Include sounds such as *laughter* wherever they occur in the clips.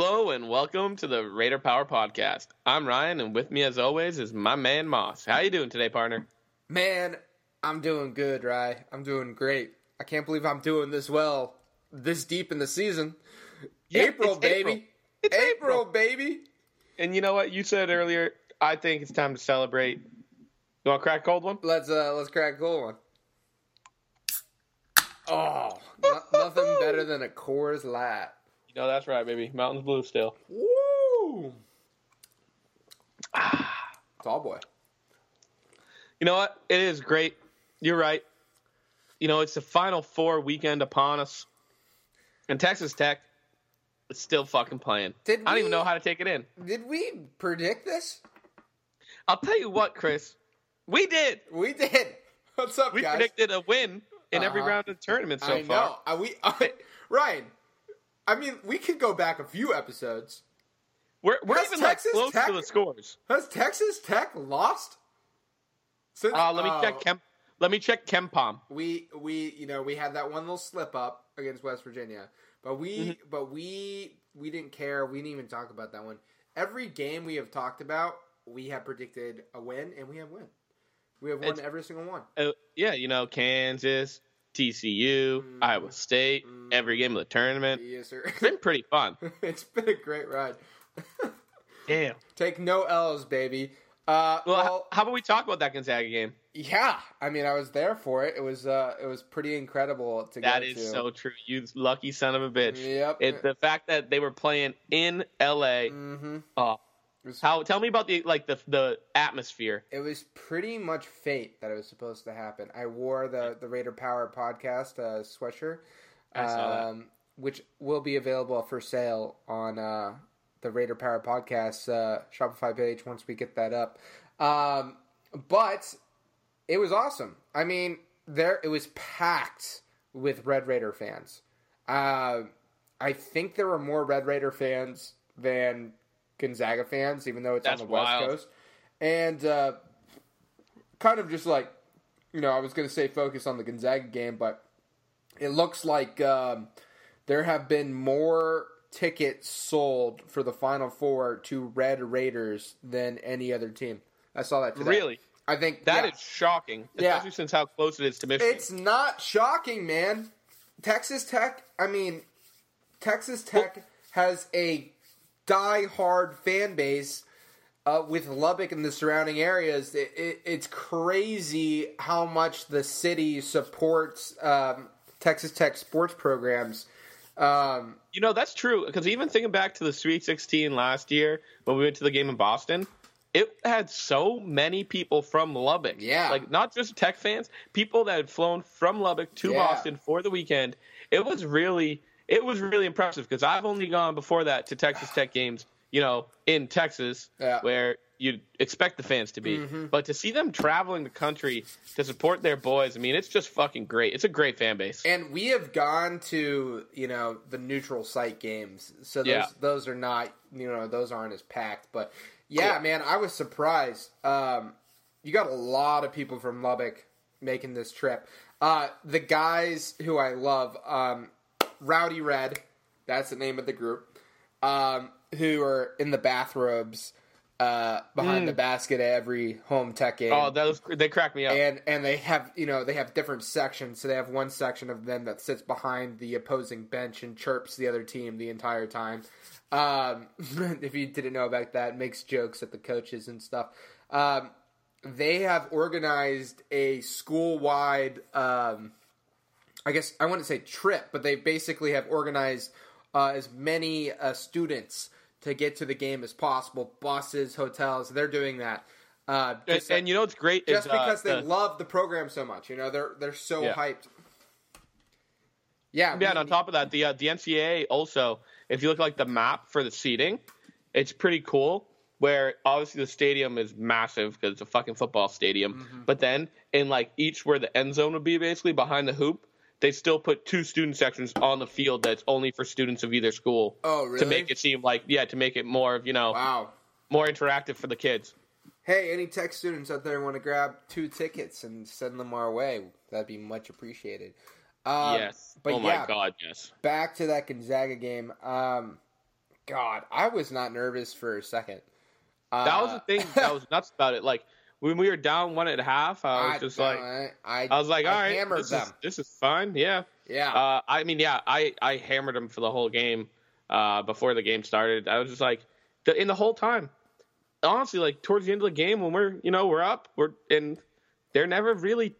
Hello and welcome to the Raider Power Podcast. I'm Ryan, and with me, as always, is my man Moss. How you doing today, partner? Man, I'm doing good, Rye. I'm doing great. I can't believe I'm doing this well this deep in the season. Yeah, April, it's baby. April. It's April, April. baby. And you know what? You said earlier. I think it's time to celebrate. You want to crack a cold one? Let's uh let's crack a cool one. Oh, no- nothing better than a Coors Light. You know that's right, baby. Mountains blue still. Woo! *sighs* Tall boy. You know what? It is great. You're right. You know, it's the Final Four weekend upon us, and Texas Tech is still fucking playing. Did I don't we- even know how to take it in. Did we predict this? I'll tell you what, Chris. We did. We did. What's up, We guys? predicted a win in every Uh-huh. round of the tournament so I far. know. Are we *laughs* Ryan? I mean, we could go back a few episodes. We're, we're Has even Texas like close Tech- to the scores. Has Texas Tech lost? Since, Uh, let me oh, check Kemp, Let me check KenPom. We we you know we had that one little slip up against West Virginia, but we Mm-hmm. but we we didn't care. We didn't even talk about that one. Every game we have talked about, we have predicted a win, and we have win. We have won It's- every single one. Uh, yeah, you know Kansas, TCU, Mm. Iowa State, every game of the tournament. Yes, sir. It's been pretty fun. *laughs* it's been a great ride. *laughs* Damn. Take no L's, baby. Uh, Well, well, how about we talk about that Gonzaga game? yeah. I mean, I was there for it. It was uh, it was pretty incredible to That is to. so true. You lucky son of a bitch. Yep. It, the fact that they were playing in LA. hmm Oh, was, how? Tell me about the like the the atmosphere. it was pretty much fate that it was supposed to happen. I wore the the Raider Power podcast uh, sweatshirt, I saw that. um, which will be available for sale on uh, the Raider Power podcast uh, Shopify page once we get that up. Um, but it was awesome. I mean, there it was packed with Red Raider fans. Uh, I think there were more Red Raider fans than Gonzaga fans, even though it's That's on the West. Coast. And uh, kind of just like, you know, I was going to say focus on the Gonzaga game, but it looks like um, there have been more tickets sold for the Final Four to Red Raiders than any other team. I saw that today. Really, I think that is yeah. shocking, Yeah. since how close it is to Michigan. It's not shocking, man. Texas Tech, I mean, Texas Tech has a die-hard fan base uh, with Lubbock and the surrounding areas. It, it, it's crazy how much the city supports um, Texas Tech sports programs. Um, You know, that's true. Because even thinking back to the Sweet 16 last year when we went to the game in Boston, it had so many people from Lubbock. Yeah. Like, not just Tech fans, people that had flown from Lubbock to Yeah. Boston for the weekend. It was really, it was really impressive because I've only gone before that to Texas Tech games, you know, in Texas, Yeah. Mm-hmm. where you'd expect the fans to be. But to see them traveling the country to support their boys, I mean, it's just fucking great. It's a great fan base. And we have gone to you know the neutral site games, so those Yeah. those are not you know those aren't as packed. But yeah, Yeah. man, I was surprised. Um, you got a lot of people from Lubbock making this trip. Uh, the guys who I love, um, Rowdy Red, that's the name of the group, um, who are in the bathrobes uh, behind the basket at every home tech game. Oh, those they crack me up. and and they have you know they have different sections. So they have one section of them that sits behind the opposing bench and chirps the other team the entire time. Um, *laughs* if you didn't know about that makes jokes at the coaches and stuff. Um, they have organized a school-wide um, i guess i wouldn't say trip but they basically have organized uh, as many uh, students to get to the game as possible buses hotels they're doing that uh, and, and you know what's great just is uh, because they the- love the program so much. You know, they're they're so Yeah. hyped. Yeah, Yeah, we- and on top of that, the uh, the NCAA also, if you look like the map for the seating, it's pretty cool. Where obviously the stadium is massive because it's a fucking football stadium, Mm-hmm. but then in like each where the end zone would be, basically behind the hoop, they still put two student sections on the field that's only for students of either school. Oh, really? To make it seem like yeah, to make it more of you know wow. more interactive for the kids. Hey, any tech students out there want to grab two tickets and send them our way? That'd be much appreciated. Um, yes. but oh my yeah, god, yes. back to that Gonzaga game. Um, God, I was not nervous for a second. Uh, That was the thing that was nuts about it. Like when we were down one and a half, I was just like, I, I, I was like, all I right, hammered this them. is this is fine. Yeah. yeah, Uh, I mean, yeah, I I hammered them for the whole game. Uh, before the game started, I was just like, in the whole time, honestly, like towards the end of the game when we're you know we're up, we're and they're never really.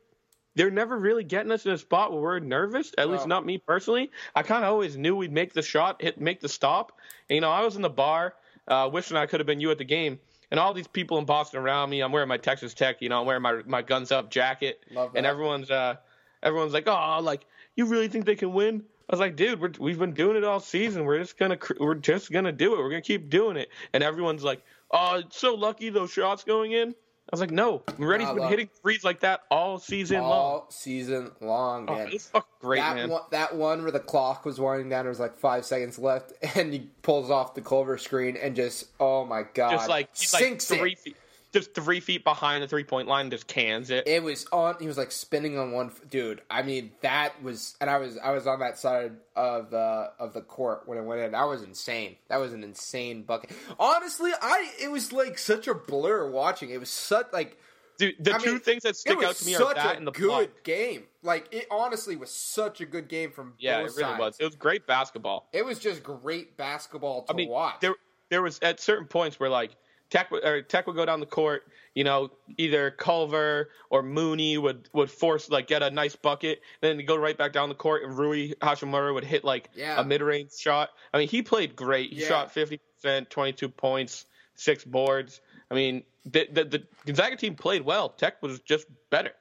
They're never really getting us in a spot where we're nervous. At least not me personally. I kind of always knew we'd make the shot, hit, make the stop. And, you know, I was in the bar, uh, wishing I could have been you at the game. And all these people in Boston around me. I'm wearing my Texas Tech. You know, I'm wearing my my guns up jacket. And everyone's uh, everyone's like, oh, like you really think they can win? I was like, dude, we're, we've been doing it all season. We're just gonna we're just gonna do it. We're gonna keep doing it. And everyone's like, oh, it's so lucky those shots going in. I was like, no, Moretti's been hitting threes like that all season long. all season long, Oh, man. fucking great, that man. one, that one where the clock was winding down, there was like five seconds left, *laughs* and he pulls off the Culver screen and just, oh my god, just like he's like sinks three it. feet, just three feet behind the three point line, just cans it. It was on. He was like spinning on one. Dude, I mean that was, and I was, I was on that side of the of the court when it went in. That was insane. That was an insane bucket. Honestly, I it was like such a blur watching. It was such like Dude, the I two mean, things that stick out to me are that a and the good block. game. Like it honestly was such a good game from Yeah, both it really sides. was. It was great basketball. It was just great basketball to I mean, watch. there there was at certain points where like Tech would- or Tech would go down the court, you know, either Culver or Mooney would would force like get a nice bucket, then go right back down the court, and Rui Hachimura would hit like Yeah. a mid range shot. I mean, he played great. He Yeah. shot fifty percent, twenty two points, six boards. I mean, the, the the Gonzaga team played well. Tech was just better.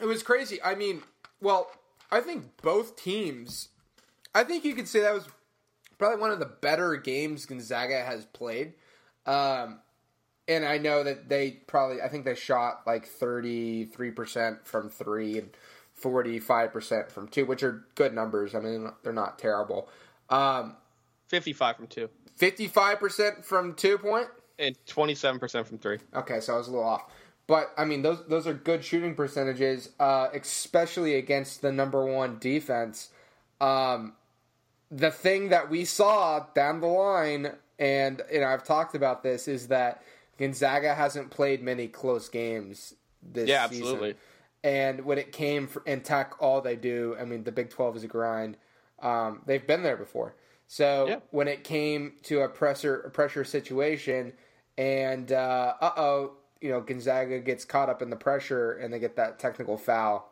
It was crazy. I mean, well, I think both teams. I think you could say that was probably one of the better games Gonzaga has played. Um, and I know that they probably. I think they shot like thirty three percent from three and forty five percent from two, which are good numbers. I mean, they're not terrible. Um, Fifty five from two Fifty five percent from two point. and twenty seven percent from three. Okay, so I was a little off. But I mean, those those are good shooting percentages, uh, especially against the number one defense. Um, the thing that we saw down the line, and you know, I've talked about this, is that Gonzaga hasn't played many close games this Yeah, season. absolutely. And when it came for, in Tech, all they do, I mean, the Big Twelve is a grind. Um, they've been there before. So Yeah. when it came to a pressure a pressure situation, and uh oh, you know Gonzaga gets caught up in the pressure and they get that technical foul.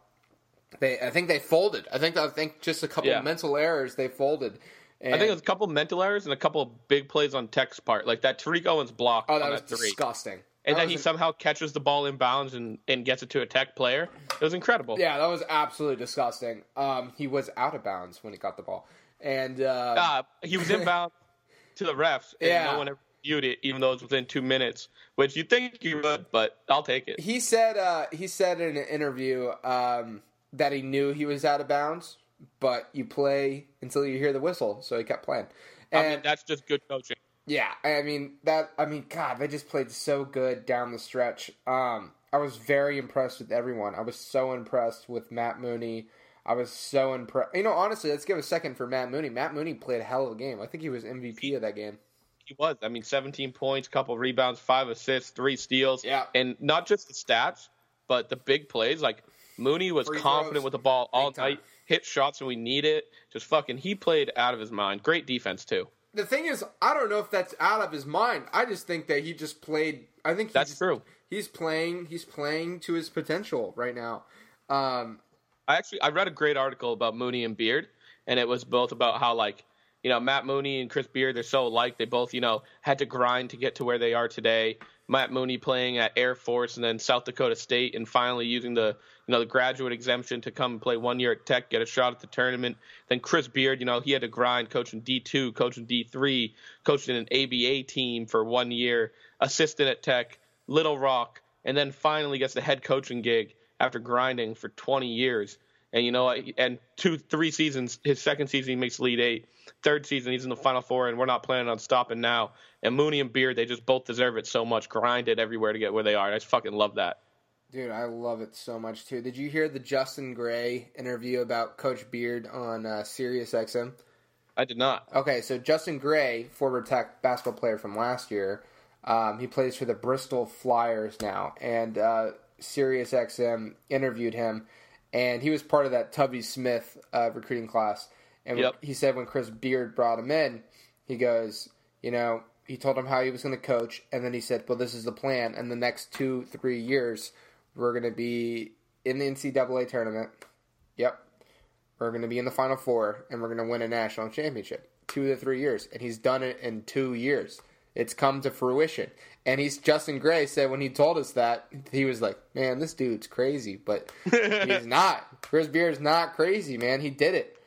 They, I think they folded. I think I think just a couple Yeah. of mental errors they folded. And, I think it was a couple mental errors and a couple big plays on Tech's part, like that Tariq Owens block oh, on that was that three. disgusting. And That then he somehow catches the ball in bounds and, and gets it to a Tech player. It was incredible. yeah, that was absolutely disgusting. Um, he was out of bounds when he got the ball, and uh, Uh, he was inbound *laughs* to the refs, and Yeah. no one ever viewed it, even though it was within two minutes, which you'd think you would, but I'll take it. he said uh, he said in an interview um, that he knew he was out of bounds, but you play until you hear the whistle, so he kept playing. I And mean, that's just good coaching. yeah, I mean that. I mean, God, they just played so good down the stretch. Um, I was very impressed with everyone. I was so impressed with Matt Mooney. I was so impressed. You know, honestly, let's give a second for Matt Mooney. Matt Mooney played a hell of a game. I think he was MVP of that game. He was. I mean, 17 points, couple rebounds, five assists, three steals. Yeah. And not just the stats, but the big plays. Like Mooney was Free confident throws. with the ball all Big time. night, hit shots when we need it. Just fucking, he played out of his mind. Great defense too. The thing is, I don't know if that's out of his mind. I just think that he just played. I think he That's just- true. He's playing. He's playing to his potential right now. Um, I actually I read a great article about Mooney and Beard, and it was both about how like you know Matt Mooney and Chris Beard they're so alike. They both you know had to grind to get to where they are today. Matt Mooney playing at Air Force and then South Dakota State, and finally using the you know the graduate exemption to come and play one year at Tech, get a shot at the tournament. Then Chris Beard, you know he had to grind coaching D two, coaching D three, coaching an ABA team for one year, assistant at Tech, Little Rock, and then finally gets the head coaching gig after grinding for 20 years. And you know, and two, three seasons. His second season, he makes Elite Eight. Third season, he's in the Final Four, and we're not planning on stopping now. And Mooney and Beard, they just both deserve it so much. Grinded everywhere to get where they are. And I just fucking love that. dude, I love it so much too. Did you hear the Justin Gray interview about Coach Beard on uh, Sirius XM? I did not. Okay, so Justin Gray, former Tech basketball player from last year, um, he plays for the Bristol Flyers now, and uh, SiriusXM interviewed him, and he was part of that Tubby Smith uh, recruiting class. And Yep. he said when Chris Beard brought him in, he goes, you know, he told him how he was going to coach, and then he said, well, this is the plan. And the next two, three years, we're going to be in the NCAA tournament. Yep. We're going to be in the Final Four, and we're going to win a national championship. Two to three years. And he's done it in two years. It's come to fruition. And he's Justin Gray said when he told us that, he was like, man, this dude's crazy. But *laughs* he's not. Chris Beard's not crazy, man. He did it.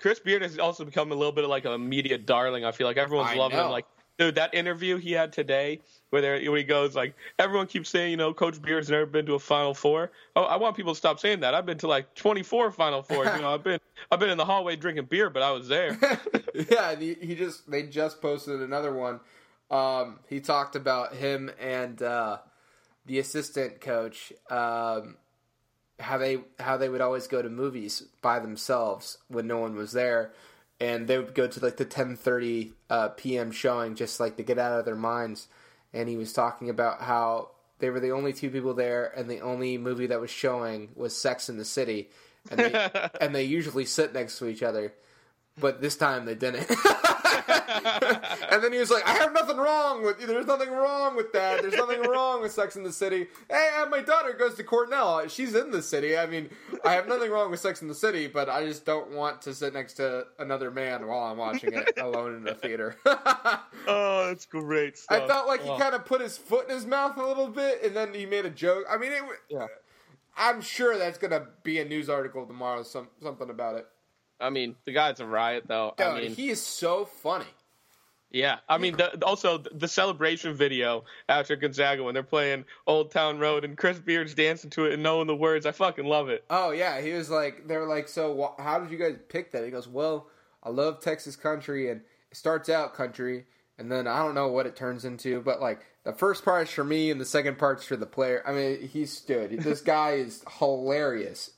Chris Beard has also become a little bit of like a media darling. I feel like everyone's I loving know. him. Like, dude, that interview he had today, where there, where he goes like, everyone keeps saying, you know, Coach Beard's never been to a Final Four. Oh, I want people to stop saying that. I've been to like 24 Final Fours. You know, I've been, I've been in the hallway drinking beer, but I was there. *laughs* yeah, he, he just they just posted another one. Um, he talked about him and uh, the assistant coach um, how they how they would always go to movies by themselves when no one was there, and they would go to like the ten thirty uh, p.m. showing just like to get out of their minds. And he was talking about how they were the only two people there, and the only movie that was showing was Sex in the City, and they, *laughs* and they usually sit next to each other, but this time they didn't. *laughs* *laughs* and then he was like, "I have nothing wrong with. There's nothing wrong with that. There's nothing *laughs* wrong with Sex in the City. Hey, my daughter goes to Cornell. She's in the city. I mean, I have nothing wrong with Sex in the City, but I just don't want to sit next to another man while I'm watching it *laughs* alone in a theater." oh, that's great stuff. I felt like he Oh. kind of put his foot in his mouth a little bit, and then he made a joke. I mean, it, Yeah. I'm sure that's gonna be a news article tomorrow. Some something about it. I mean, the guy's a riot, though. Dude, I mean, he is so funny. Yeah, I mean, the, also the celebration video after Gonzaga when they're playing Old Town Road and Chris Beard's dancing to it and knowing the words. I fucking love it. Oh yeah, he was like, they were like, so wh- how did you guys pick that? He goes, well, I love Texas country, and it starts out country, and then I don't know what it turns into, but like the first part's for me, and the second part's for the player. I mean, he stood. This guy is hilarious.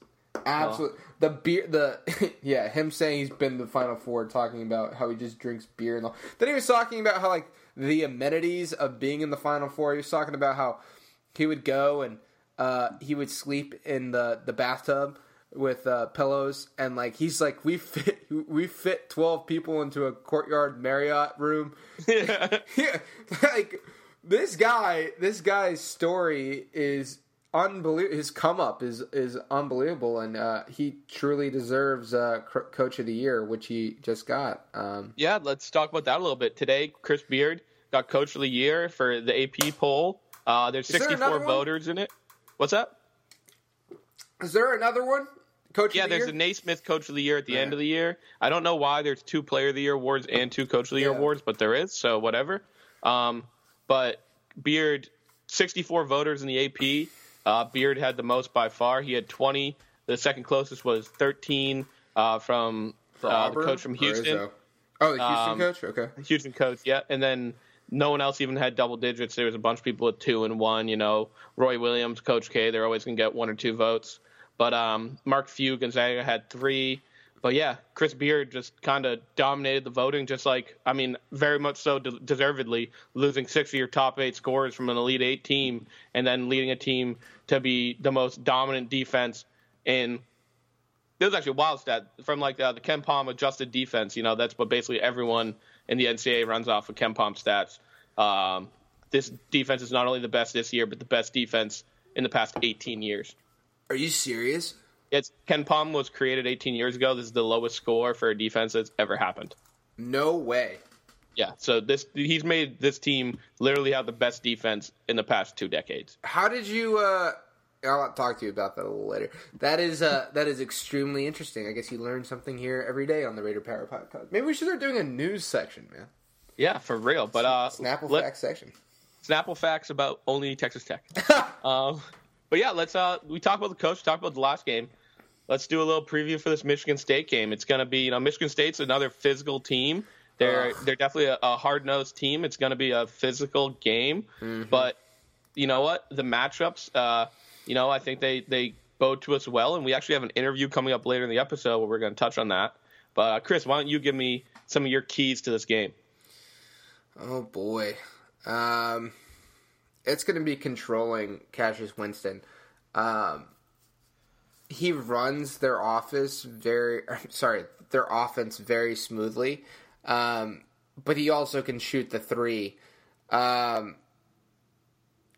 Absolute the beer the *laughs* yeah him saying he's been the final four talking about how he just drinks beer and all. then he was talking about how like the amenities of being in the final four he was talking about how he would go and uh, he would sleep in the the bathtub with uh, pillows and like he's like we fit *laughs* we fit 12 people into a courtyard marriott room Yeah. *laughs* yeah, like this guy, this guy's story is unbelievable. His come up is is unbelievable, and uh, he truly deserves uh, C- Coach of the Year, which he just got. Um, yeah, let's talk about that a little bit. Today, Chris Beard got Coach of the Year for the AP poll. Uh, there's there 64 one? voters in it. What's that? is there another one? Coach Yeah, of the there's Year? a Naismith Coach of the Year at the Yeah. end of the year. I don't know why there's two Player of the Year awards and two Coach of the Year awards, but there is, so whatever. Um, but Beard, 64 voters in the AP. Uh, Beard had the most by far. He had 20. The second closest was 13 uh, from uh, the coach from Houston. Oh, the Houston Um, coach. Okay. Houston coach, yeah. And then no one else even had double digits. There was a bunch of people with two and one. You know, Roy Williams, Coach K. They're always gonna get one or two votes. But um, Mark Few, Gonzaga had three. But yeah, Chris Beard just kind of dominated the voting. Just like I mean, very much so de- deservedly, losing six of your top eight scorers from an elite eight team, and then leading a team to be the most dominant defense in it was actually a wild stat from like uh, the KenPom adjusted defense. You know, that's what basically everyone in the NCAA runs off of KenPom stats. Um, this defense is not only the best this year, but the best defense in the past 18 years. Are you serious? It's KenPom was created 18 years ago. This is the lowest score for a defense that's ever happened. No way. Yeah, so this he's made this team literally have the best defense in the past two decades. How did you? uh I'll talk to you about that a little later. That is uh that is extremely interesting. I guess you learn something here every day on the Raider Power Podcast. Maybe we should start doing a news section, man. Yeah, for real. But uh, Snapple let- facts section. Snapple facts about only Texas Tech. *laughs* um, but yeah, let's uh, we talk about the coach, talk about the last game. Let's do a little preview for this Michigan State game. It's going to be, you know, Michigan State's another physical team. They're Ugh. they're definitely a, a hard nosed team. It's going to be a physical game, but you know what? The matchups, uh, you know, I think they they bode to us well, and we actually have an interview coming up later in the episode where we're going to touch on that. But uh, Chris, why don't you give me some of your keys to this game? Oh boy, um, it's going to be controlling Cassius Winston. Um, he runs their office very *laughs* sorry their offense very smoothly, um, but he also can shoot the three. Um,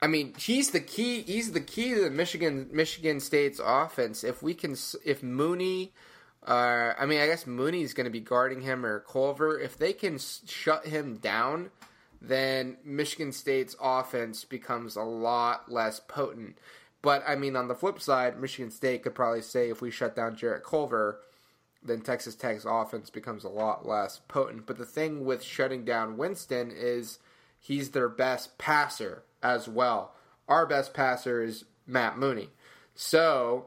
I mean, he's the key. He's the key to the Michigan Michigan State's offense. If we can, if Mooney, uh, I mean, I guess Mooney's going to be guarding him or Culver. If they can shut him down, then Michigan State's offense becomes a lot less potent. But I mean, on the flip side, Michigan State could probably say if we shut down Jarrett Culver, then Texas Tech's offense becomes a lot less potent. But the thing with shutting down Winston is he's their best passer as well. Our best passer is Matt Mooney. So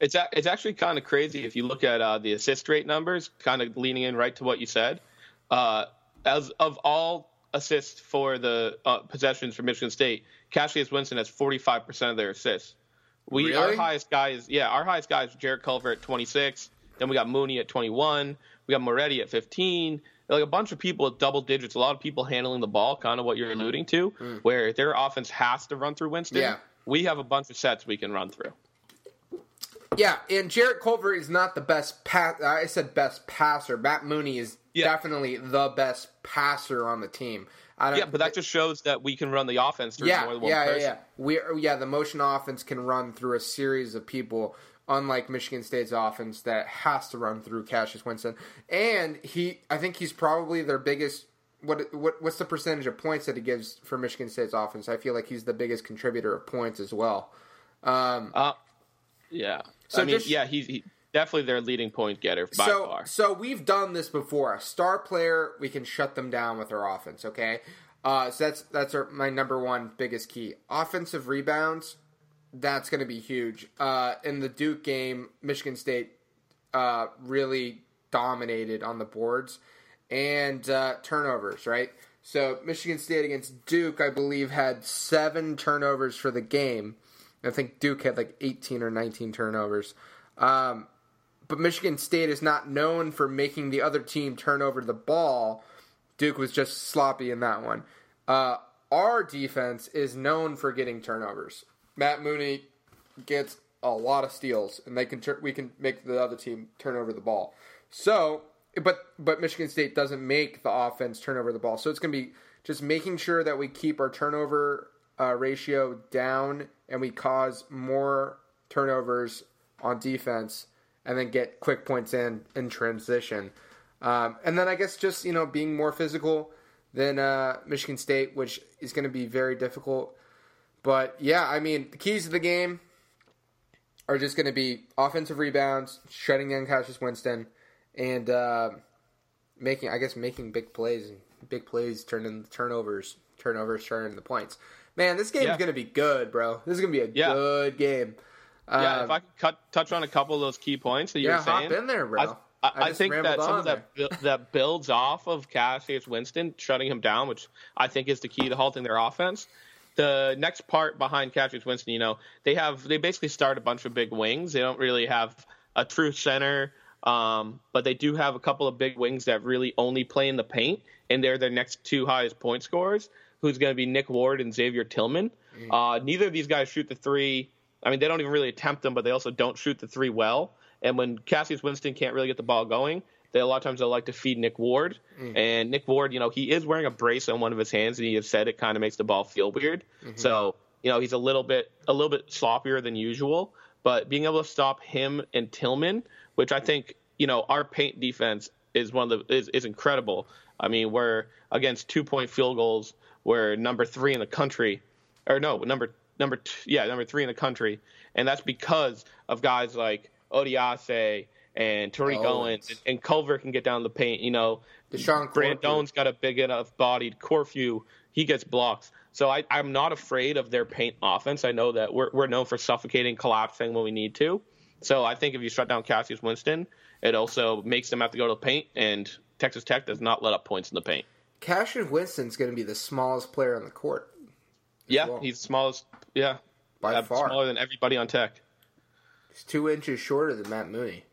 it's a, it's actually kind of crazy if you look at uh, the assist rate numbers, kind of leaning in right to what you said. Uh, as of all assists for the uh, possessions for Michigan State, Cassius Winston has 45% of their assists. We Really? our highest guy is yeah, our highest guy is Jarrett Culver at 26. Then we got Mooney at 21. We got Moretti at 15. Like a bunch of people at double digits. A lot of people handling the ball, kind of what you're mm-hmm. alluding to, mm. where their offense has to run through Winston. Yeah. We have a bunch of sets we can run through. yeah, and Jarrett Culver is not the best pass. I said best passer. Matt Mooney is Yeah. definitely the best passer on the team. I don't, Yeah, but that just shows that we can run the offense through yeah, more than one yeah, yeah, person. yeah. We yeah, the motion offense can run through a series of people, unlike Michigan State's offense that has to run through Cassius Winston. And he, I think he's probably their biggest. What what what's the percentage of points that he gives for Michigan State's offense? I feel like he's the biggest contributor of points as well. Um, Uh, yeah. So I mean, just- yeah, he's he, definitely their leading point getter by so far. so we've done this before. A star player, we can shut them down with our offense. Okay, uh, so that's that's our, my number one biggest key. Offensive rebounds, that's going to be huge. Uh, in the Duke game, Michigan State uh, really dominated on the boards and uh, turnovers. Right. So Michigan State against Duke, I believe, had seven turnovers for the game. I think Duke had like 18 or 19 turnovers. Um, but Michigan State is not known for making the other team turn over the ball. Duke was just sloppy in that one. Uh, our defense is known for getting turnovers. Matt Mooney gets a lot of steals, and they can we can make the other team turn over the ball. So, but but Michigan State doesn't make the offense turn over the ball. So it's going to be just making sure that we keep our turnover uh, ratio down and we cause more turnovers on defense and then get quick points in in transition. Um, and then I guess just you know being more physical than uh, Michigan State, which is going to be very difficult. But yeah, I mean the keys to the game are just going to be offensive rebounds, shutting down Cassius Winston, and uh, making I guess making big plays and big plays turn into turnovers, turnovers turn into points. Man, this game's Yeah. going to be good, bro. This is going to be a Yeah. good game. yeah, Um, if I could cut, touch on a couple of those key points that you yeah, were saying. hop in there, bro. I, I, I just think that some of that bu- that builds off of Cassius Winston shutting him down, which I think is the key to halting their offense. The next part behind Cassius Winston, you know, they have they basically start a bunch of big wings. They don't really have a true center, um, but they do have a couple of big wings that really only play in the paint, and they're their next two highest point scorers. Who's going to be Nick Ward and Xavier Tillman? Uh, neither of these guys shoot the three. I mean, they don't even really attempt them, but they also don't shoot the three well. And when Cassius Winston can't really get the ball going, they a lot of times they'll like to feed Nick Ward. Mm-hmm. And Nick Ward, you know, he is wearing a brace on one of his hands, and he has said it kind of makes the ball feel weird. Mm-hmm. So, you know, he's a little bit a little bit sloppier than usual. But being able to stop him and Tillman, which I think, you know, our paint defense is one of the is, is incredible. I mean, we're against two point field goals, we're number three in the country, or no, number number two, yeah, number three in the country, and that's because of guys like Odiase and Tariq Owens. Owens and, and Culver can get down the paint. You know, Deshaun Brandone's got a big enough bodied Corfu. He gets blocks. So I, I'm not afraid of their paint offense. I know that we're, we're known for suffocating, collapsing when we need to. So I think if you shut down Cassius Winston, it also makes them have to go to the paint, and Texas Tech does not let up points in the paint. Cassius Winston's going to be the smallest player on the court Yeah, well. he's smallest. Yeah, by uh, far. smaller than everybody on Tech. He's two inches shorter than Matt Mooney.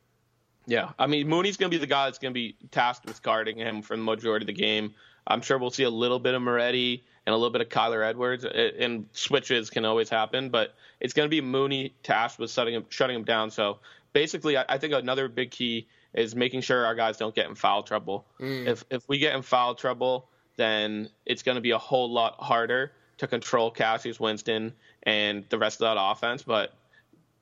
Yeah, I mean Mooney's going to be the guy that's going to be tasked with guarding him for the majority of the game. I'm sure we'll see a little bit of Moretti and a little bit of Kyler Edwards, and switches can always happen, but it's going to be Mooney tasked with shutting him, shutting him down. So basically, I, I think another big key is making sure our guys don't get in foul trouble. Mm. If if we get in foul trouble, then it's going to be a whole lot harder to control Cassius Winston and the rest of that offense. But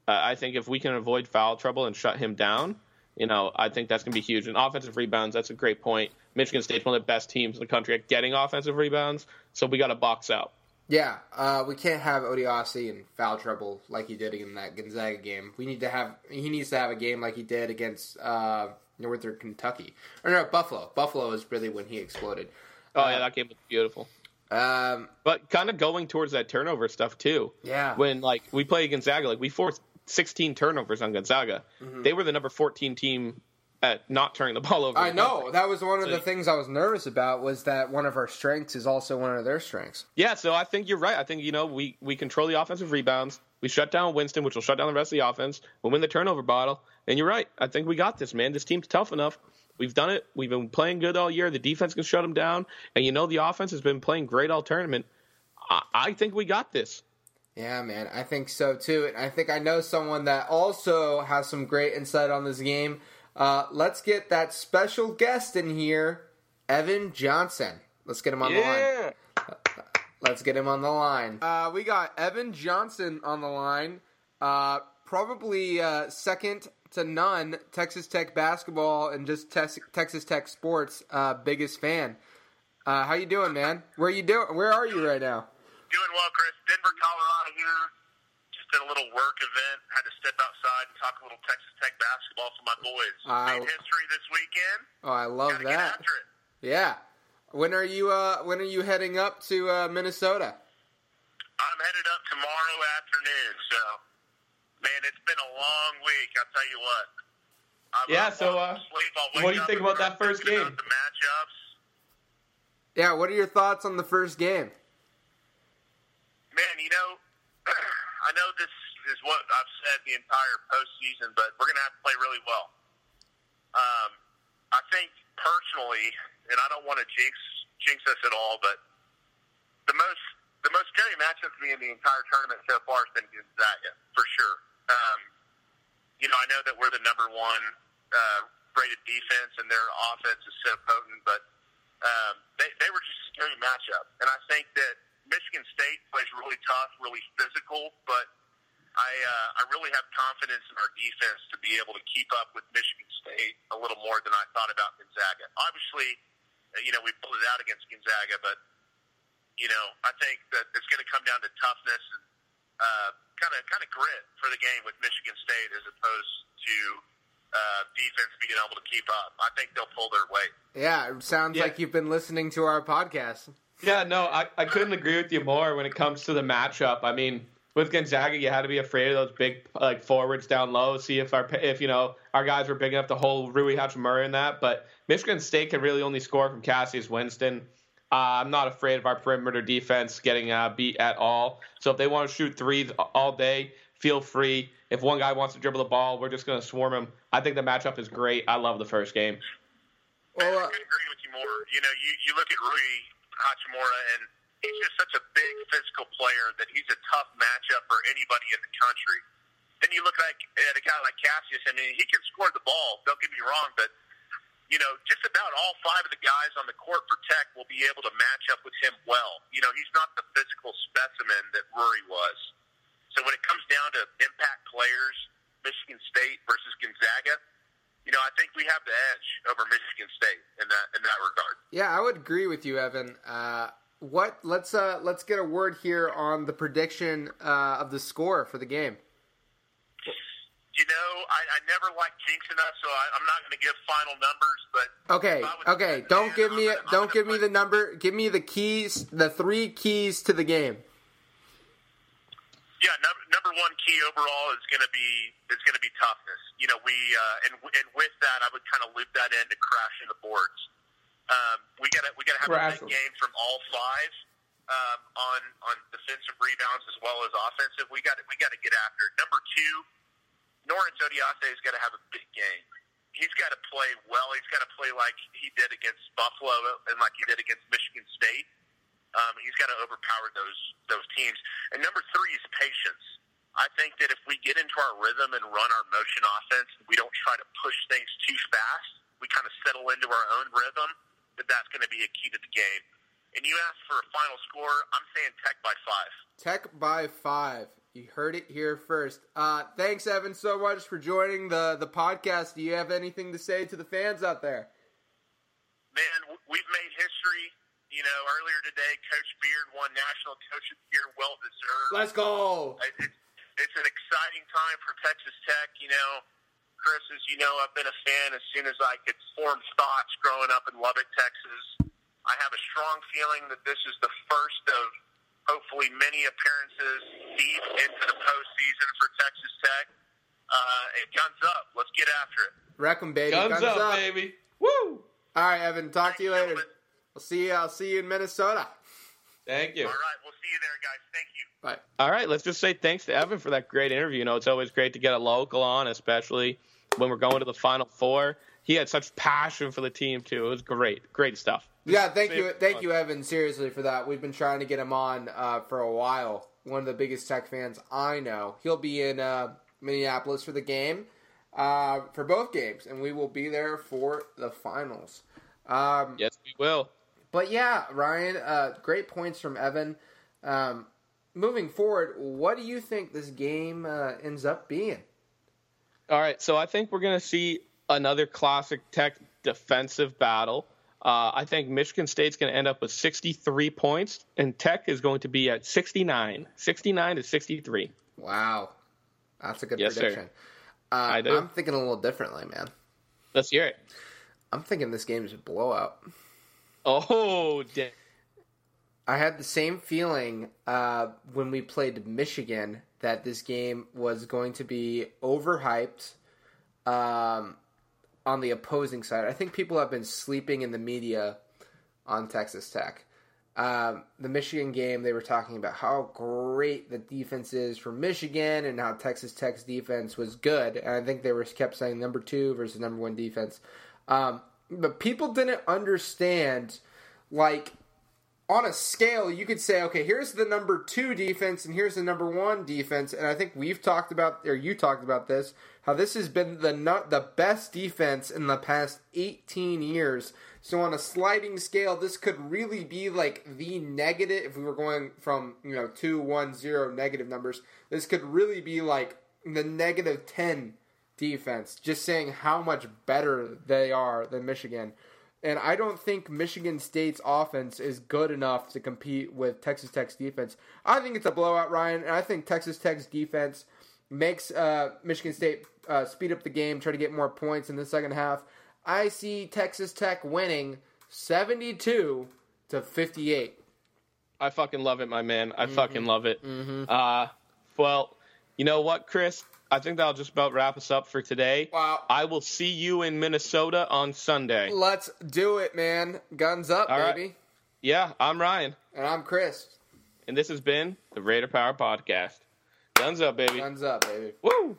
uh, I think if we can avoid foul trouble and shut him down, you know, I think that's going to be huge. And offensive rebounds, that's a great point. Michigan State's one of the best teams in the country at getting offensive rebounds, so we got to box out. Yeah, uh, we can't have Odiase in foul trouble like he did in that Gonzaga game. We need to have he needs to have a game like he did against uh, Northern Kentucky or no Buffalo. Buffalo is really when he exploded. Oh uh, yeah, that game was beautiful. Um, but kind of going towards that turnover stuff too. Yeah. When like we play Gonzaga, like we forced 16 turnovers on Gonzaga. Mm-hmm. They were the number 14 team at not turning the ball over. I know that was one of so, the things I was nervous about was that one of our strengths is also one of their strengths. Yeah, so I think you're right. I think you know we we control the offensive rebounds. We shut down Winston, which will shut down the rest of the offense. We'll win the turnover battle. And you're right. I think we got this, man. This team's tough enough. We've done it. We've been playing good all year. The defense can shut them down, and you know the offense has been playing great all tournament. I, I think we got this. Yeah, man, I think so too. And I think I know someone that also has some great insight on this game. Uh, let's get that special guest in here, Evan Johnson. Let's get him on yeah. the line. Let's get him on the line. Uh, we got Evan Johnson on the line. Uh, probably uh, second to none Texas Tech basketball and just Texas Tech sports uh, biggest fan. Uh, how you doing, man? Where you doing? Where are you right now? Doing well, Chris. Denver, Colorado here Just did a little work event. Had to step outside and talk a little Texas Tech basketball for my boys. Uh, Made history this weekend. Oh, I love Gotta that. Yeah. When are you? Uh, when are you heading up to uh, Minnesota? I'm headed up tomorrow afternoon. So, man, it's been a long week. I'll tell you what. I'm yeah. So, uh, what do you think about that first game? The matchups. Yeah. What are your thoughts on the first game? Man, you know, *clears throat* I know this is what I've said the entire postseason, but we're going to have to play really well. Um, I think personally, and I don't want to jinx jinx us at all, but the most the most scary matchup to me in the entire tournament so far has been Gonzaga for sure. Um, you know, I know that we're the number one uh, rated defense, and their offense is so potent, but um, they they were just a scary matchup, and I think that Michigan State plays really tough, really physical, but I uh, I really have confidence in our defense to be able to keep up with Michigan State a little more than I thought about Gonzaga. Obviously, uh, you know we pulled it out against Gonzaga, but you know I think that it's going to come down to toughness and kind of kind of grit for the game with Michigan State as opposed to uh, defense being able to keep up. I think they'll pull their weight. Yeah, it sounds yeah. like you've been listening to our podcast. Yeah, no, I, I couldn't agree with you more when it comes to the matchup. I mean, with Gonzaga, you had to be afraid of those big like forwards down low. See if our if you know our guys were big enough to hold Rui Hachimura in that. But Michigan State can really only score from Cassius Winston. Uh, I'm not afraid of our perimeter defense getting uh, beat at all. So if they want to shoot threes all day, feel free. If one guy wants to dribble the ball, we're just going to swarm him. I think the matchup is great. I love the first game. Well, uh, I agree with you more. You know, you, you look at Rui Hachimura, and he's just such a big physical player that he's a tough matchup for anybody in the country. Then you look like at a guy like Cassius. I mean, he can score the ball. Don't get me wrong, but you know, just about all five of the guys on the court for Tech will be able to match up with him well. You know, he's not the physical specimen that Rory was. So when it comes down to impact players, Michigan State versus Gonzaga, you know, I think we have the edge over Michigan State in that in that regard. Yeah, I would agree with you, Evan. Uh, what? Let's uh, let's get a word here on the prediction uh, of the score for the game. You know, I, I never like jinxing us, so I, am not going to give final numbers. But okay, okay, don't give me don't give me the number. Give me the keys, the three keys to the game. Yeah, number, number one key overall is going to be is going to be toughness. You know, we uh, and and with that, I would kind of loop that into crashing the boards. Um, we got to we got to have Crash. a big game from all five um, on on defensive rebounds as well as offensive. We got we got to get after it. Number two, Norense Odiase has got to have a big game. he's got to play well. He's got to play like he did against Buffalo and like he did against Michigan State. Um, he's got to overpower those those teams. And number three is patience. I think that if we get into our rhythm and run our motion offense, we don't try to push things too fast. We kind of settle into our own rhythm. That that's going to be a key to the game. And you asked for a final score. I'm saying Tech by five. Tech by five. You heard it here first. Uh, thanks, Evan, so much for joining the the podcast. Do you have anything to say to the fans out there? Man, we've made history. You know, earlier today, Coach Beard won National Coach of the Year, well deserved. Let's go. It's, it's an exciting time for Texas Tech. You know, Chris, as you know, I've been a fan as soon as I could form thoughts growing up in Lubbock, Texas. I have a strong feeling that this is the first of hopefully many appearances deep into the postseason for Texas Tech. Uh, and guns up. Let's get after it. Wreck 'em, baby. Guns, Guns, up, baby. Woo! All right, Evan. Talk to you later. Gentlemen. I'll see you. I'll see you in Minnesota. Thank you. All right, we'll see you there, guys. Thank you. Bye. All right, let's just say thanks to Evan for that great interview. You know, it's always great to get a local on, especially when we're going to the Final Four. He had such passion for the team too. It was great, great stuff. Yeah, thank you, thank you, Evan. Seriously for that. We've been trying to get him on uh, for a while. One of the biggest Tech fans I know. He'll be in uh, Minneapolis for the game, uh, for both games, and we will be there for the finals. Um, Yes, we will. But yeah, Ryan, uh, great points from Evan. Um, moving forward, what do you think this game uh, ends up being? All right, so I think we're going to see another classic Tech defensive battle. Uh, I think Michigan State's going to end up with 63 points, and Tech is going to be at 69, 69 to 63. Wow, that's a good Yes, sir. prediction. Uh, I do. I'm thinking a little differently, man. Let's hear it. I'm thinking this game is a blowout. Oh, damn. I had the same feeling uh, when we played Michigan that this game was going to be overhyped um, on the opposing side. I think people have been sleeping in the media on Texas Tech. Um, the Michigan game, they were talking about how great the defense is for Michigan and how Texas Tech's defense was good. And I think they were kept saying number two versus number one defense. Um, but people didn't understand, like, on a scale, you could say, okay, here's the number two defense and here's the number one defense. And I think we've talked about, or you talked about this, how this has been the not the best defense in the past 18 years. So on a sliding scale, this could really be like the negative. If we were going from you know two, one, zero negative numbers, this could really be like the negative 10 defense. Just saying how much better they are than Michigan. And I don't think Michigan State's offense is good enough to compete with Texas Tech's defense. I think it's a blowout, Ryan, and I think Texas Tech's defense makes uh, Michigan State uh, speed up the game, try to get more points in the second half. I see Texas Tech winning 72 to 58. I fucking love it, my man. I fucking love it. Uh, well, you know what, Chris? I think that'll just about wrap us up for today. Wow. I will see you in Minnesota on Sunday. Let's do it, man. Guns up, All right. baby. Yeah, I'm Ryan, And I'm Chris. and this has been the Raider Power Podcast. Guns up, baby. Guns up, baby. Woo!